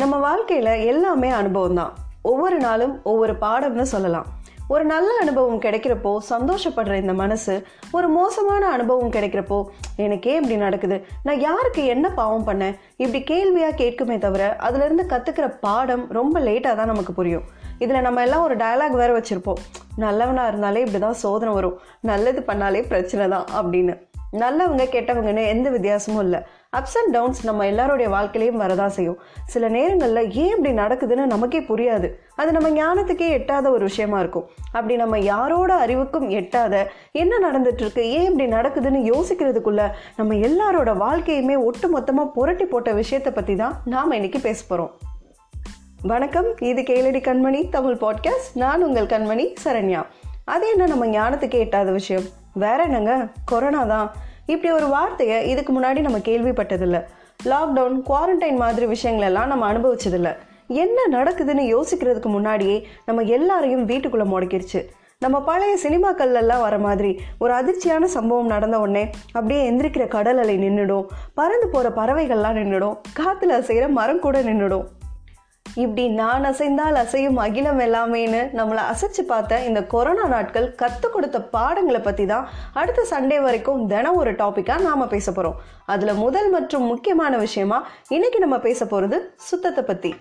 நம்ம வாழ்க்கையில் எல்லாமே அனுபவம் தான் ஒவ்வொரு நாளும் ஒவ்வொரு பாடம்னு சொல்லலாம். ஒரு நல்ல அனுபவம் கிடைக்கிறப்போ சந்தோஷப்படுற இந்த மனசு ஒரு மோசமான அனுபவம் கிடைக்கிறப்போ எனக்கே இப்படி நடக்குது. நான் யாருக்கு என்ன பாவம் பண்ணேன்? இப்படி கேள்வியாக கேட்குமே தவிர அதுலேருந்து கற்றுக்கிற பாடம் ரொம்ப லேட்டாக தான் நமக்கு புரியும். இதில் நம்ம எல்லாம் ஒரு டயலாக் வேறு வச்சுருப்போம். நல்லவனாக இருந்தாலே இப்படி தான் சோதனை வரும். நல்லது பண்ணாலே பிரச்சனை தான் அப்படின்னு. நல்லவங்க கெட்டவங்கன்னு எந்த வித்தியாசமும் இல்லை. அப்ஸ் அண்ட் டவுன்ஸ் நம்ம எல்லாருடைய வாழ்க்கையிலையும் வரதான் செய்யும். சில நேரங்களில் ஏன் இப்படி நடக்குதுன்னு நமக்கே புரியாது. அது நம்ம ஞானத்துக்கே எட்டாத ஒரு விஷயமா இருக்கும். அப்படி நம்ம யாரோட அறிவுக்கும் எட்டாத என்ன நடந்துட்டுருக்கு ஏன் இப்படி நடக்குதுன்னு யோசிக்கிறதுக்குள்ள நம்ம எல்லாரோட வாழ்க்கையுமே ஒட்டு மொத்தமாக புரட்டி போட்ட விஷயத்தை பற்றி தான் நாம் இன்னைக்கு பேச போகிறோம் வணக்கம் இது கேளடி கண்மணி தமிழ் பாட்காஸ்ட் நான் உங்கள் கண்மணி சரண்யா. அது என்ன நம்ம ஞானத்துக்கு எட்டாத விஷயம்? வேற என்னங்க? கொரோனா தான். இப்படி ஒரு வார்த்தையை இதுக்கு முன்னாடி நம்ம கேள்விப்பட்டதில்லை. லாக்டவுன் குவாரண்டைன் மாதிரி விஷயங்களெல்லாம் நம்ம அனுபவிச்சதில்லை. என்ன நடக்குதுன்னு யோசிக்கிறதுக்கு முன்னாடியே நம்ம எல்லாரையும் வீட்டுக்குள்ளே முடக்கிடுச்சு நம்ம பழைய சினிமாக்கள்லாம் வர மாதிரி ஒரு அதிர்ச்சியான சம்பவம் நடந்த உடனே அப்படியே எந்திரிக்கிற கடல் அலை நின்றுடும் பறந்து போகிற பறவைகள்லாம் நின்றுடும் காற்றுல செய்கிற மரம் கூட நின்றுடும் இப்படி நான் அசைந்தால் அசையும் அகிலம் எல்லாமேன்னு நம்மளை அசைச்சு பார்த்த இந்த கொரோனா நாட்கள் கற்றுக் கொடுத்த பாடங்களை பற்றி தான் அடுத்த சண்டே வரைக்கும் தினம் ஒரு டாப்பிக்காக நாம் பேச போகிறோம் அதில் முதல் மற்றும் முக்கியமான விஷயமா இன்னைக்கு நம்ம பேச போகிறது சுத்தத்தை பற்றி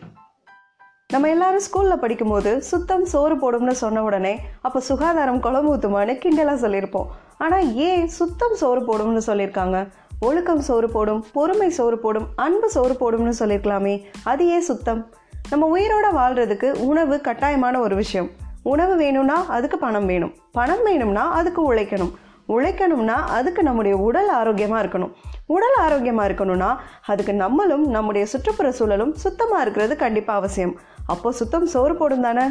நம்ம எல்லாரும் ஸ்கூலில் படிக்கும்போது சுத்தம் சோறு போடும்னு சொன்ன உடனே அப்போ சுகாதாரம் குழம்பு ஊற்றுமான்னு கிண்டலாக சொல்லியிருப்போம். ஆனால் ஏன் சுத்தம் சோறு போடும்னு சொல்லியிருக்காங்க? ஒழுக்கம் சோறு போடும் பொறுமை சோறு போடும் அன்பு சோறு போடும்னு சொல்லியிருக்கலாமே. அது ஏன் சுத்தம்? நம்ம உயிரோட வாழ்றதுக்கு உணவு கட்டாயமான ஒரு விஷயம். உணவு வேணும்னா அதுக்கு பணம் வேணும். பணம் வேணும்னா அதுக்கு உழைக்கணும். உழைக்கணும்னா அதுக்கு நம்முடைய உடல் ஆரோக்கியமாக இருக்கணும். உடல் ஆரோக்கியமாக இருக்கணும்னா அதுக்கு நம்மளும் நம்முடைய சுற்றுப்புற சூழலும் சுத்தமாக இருக்கிறது கண்டிப்பாக அவசியம். அப்போ சுத்தம் சோறு போடும் தானே?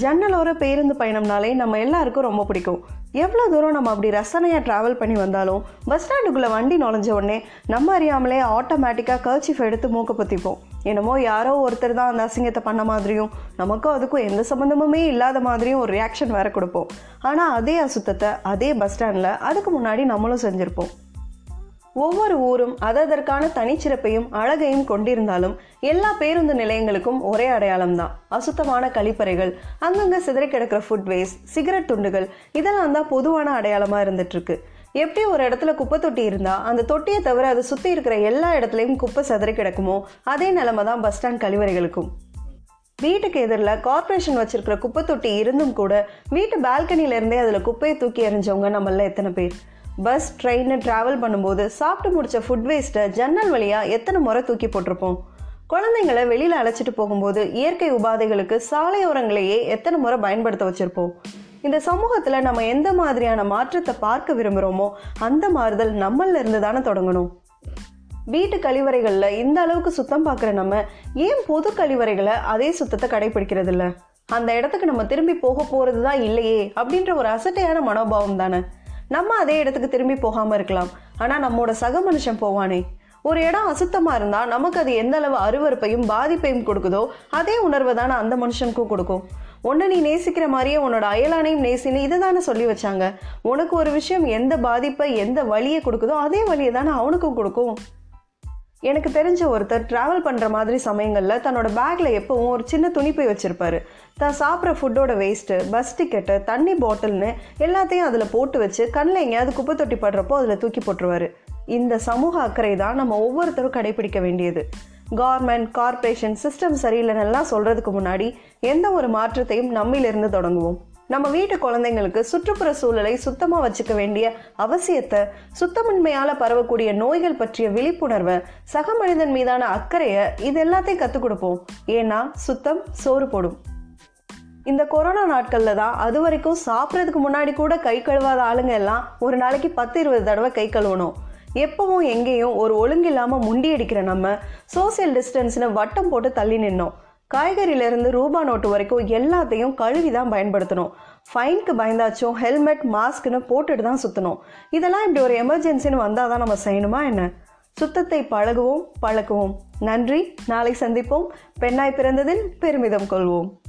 ஜன்னலோர பேருந்து பயணம்னாலே நம்ம எல்லாருக்கும் ரொம்ப பிடிக்கும். எவ்வளோ தூரம் நம்ம அப்படி ரசனையாக ட்ராவல் பண்ணி வந்தாலும் பஸ் ஸ்டாண்டுக்குள்ளே வண்டி நுழைஞ்ச உடனே நம்ம அறியாமலே ஆட்டோமேட்டிக்காக கர்ச்சிஃப் எடுத்து மூக்க பற்றிப்போம் என்னமோ யாரோ ஒருத்தர் தான் அந்த அசிங்கத்தை பண்ண மாதிரியும் நமக்கும் அதுக்கும் எந்த சம்மந்தமுமே இல்லாத மாதிரியும் ஒரு ரியாக்ஷன் வேற கொடுப்போம். ஆனால் அதே அசுத்தத்தை அதே பஸ் ஸ்டாண்டில் அதுக்கு முன்னாடி நம்மளும் செஞ்சுருப்போம். ஒவ்வொரு ஊரும் அதற்கான தனிச்சிறப்பையும் அழகையும் கொண்டிருந்தாலும் எல்லா பேருந்து நிலையங்களுக்கும் ஒரே அடையாளம் தான். அசுத்தமான கழிப்பறைகள் அங்கங்கே சிதறி கிடக்கிற ஃபுட் வேஸ்ட் சிகரெட் துண்டுகள் இதெல்லாம் தான் பொதுவான அடையாளமாக இருந்துட்டுருக்கு இருக்கு. எப்படி ஒரு இடத்துல குப்பை தொட்டி இருந்தா அந்த தொட்டியை தவிர அதை சுத்தி இருக்கிற எல்லா இடத்துலையும் குப்பை சிதறி கிடக்குமோ அதே நிலைமை தான் பஸ் ஸ்டாண்ட் கழிவறைகளுக்கும். வீட்டுக்கு எதிரில் கார்ப்பரேஷன் வச்சிருக்கிற குப்பை தொட்டி இருந்தும் கூட வீட்டு பால்கனியிலேருந்தே அதில் குப்பையை தூக்கி எறிஞ்சவங்க நம்மள எத்தனை பேர்? பஸ் ட்ரெயின் ட்ராவல் பண்ணும்போது சாப்பிட்டு முடிச்ச ஃபுட் வேஸ்ட்டை ஜன்னல் வழியாக எத்தனை முறை தூக்கி போட்டிருப்போம்? குழந்தைங்களை வெளியில் அழைச்சிட்டு போகும்போது இயற்கை உபாதைகளுக்கு சாலையோரங்களையே எத்தனை முறை பயன்படுத்த வச்சுருப்போம்? இந்த சமூகத்தில் நம்ம எந்த மாதிரியான மாற்றத்தை பார்க்க விரும்புகிறோமோ அந்த மாறுதல் நம்மள இருந்து தானே தொடங்கணும். வீட்டு கழிவறைகளில் இந்த அளவுக்கு சுத்தம் பார்க்குற நம்ம ஏன் பொது கழிவறைகளை அதே சுத்தத்தை கடைபிடிக்கிறது இல்லை அந்த இடத்துக்கு நம்ம திரும்பி போக போகிறது தான் இல்லையே அப்படின்ற ஒரு அசட்டையான மனோபாவம் தானே. நம்ம அதே இடத்துக்கு திரும்பி போகாமல் இருக்கலாம். ஆனால் நம்மோட சக மனுஷன் போவானே. ஒரு இடம் அசுத்தமாக இருந்தால் நமக்கு அது எந்த அளவு அருவறுப்பையும் பாதிப்பையும் கொடுக்குதோ அதே உணர்வை தானே அந்த மனுஷனுக்கும் கொடுக்கும். உன்னை நீ நேசிக்கிற மாதிரியே உன்னோட அயலானையும் நேசின்னு இதை தானே சொல்லி வச்சாங்க. உனக்கு ஒரு விஷயம் எந்த பாதிப்பை எந்த வழியை கொடுக்குதோ அதே வழியை தானே அவனுக்கும் கொடுக்கும். எனக்கு தெரிஞ்ச ஒருத்தர் ட்ராவல் பண்ணுற மாதிரி சமயங்களில் தன்னோட பேக்கில் எப்போவும் ஒரு சின்ன துணிப்பை வச்சுருப்பாரு. தான் சாப்பிட்ற ஃபுட்டோட வேஸ்ட்டு பஸ் டிக்கெட்டு தண்ணி பாட்டில்னு எல்லாத்தையும் அதில் போட்டு வச்சு கண்ணில் எங்கேயாவது குப்பை தொட்டி படுறப்போ அதில் தூக்கி போட்டுருவாரு. இந்த சமூக அக்கறை தான் நம்ம ஒவ்வொருத்தரும் கடைபிடிக்க வேண்டியது. கவர்மெண்ட் கார்ப்பரேஷன் சிஸ்டம் சரியில்லைன்னெல்லாம் சொல்கிறதுக்கு முன்னாடி எந்த ஒரு மாற்றத்தையும் நம்மிலிருந்து தொடங்குவோம். நம்ம வீட்டு குழந்தைங்களுக்கு சுற்றுப்புற சூழலை சுத்தமாக வச்சுக்க வேண்டிய அவசியத்தை சுத்தமின்மையால் பரவக்கூடிய நோய்கள் பற்றிய விழிப்புணர்வை சக மனிதன் மீதான அக்கறையை இது எல்லாத்தையும் கற்றுக் கொடுப்போம். ஏன்னா சுத்தம் சோறு போடும். இந்த கொரோனா நாட்களில் தான் அது வரைக்கும் சாப்பிட்றதுக்கு முன்னாடி கூட கை கழுவாத ஆளுங்க எல்லாம் ஒரு நாளைக்கு பத்து இருபது தடவை கை கழுவணும். எப்பவும் எங்கேயும் ஒரு ஒழுங்கில்லாமல் முண்டி அடிக்கிற நம்ம சோசியல் டிஸ்டன்ஸ்னு வட்டம் போட்டு தள்ளி நின்னோம். காய்கறியிலேருந்து ரூபா நோட்டு வரைக்கும் எல்லாத்தையும் கழுவி தான் பயன்படுத்தணும் ஃபைனுக்கு பயந்தாச்சும் ஹெல்மெட் மாஸ்க்னு போட்டுட்டு தான் சுற்றணும் இதெல்லாம் இப்படி ஒரு எமர்ஜென்சின்னு வந்தால் தான் நம்ம செய்யணுமா என்ன? சுத்தத்தை பழகுவோம் பழக்குவோம். நன்றி. நாளை சந்திப்போம். பெண்ணாய் பிறந்ததில் பெருமிதம் கொள்வோம்.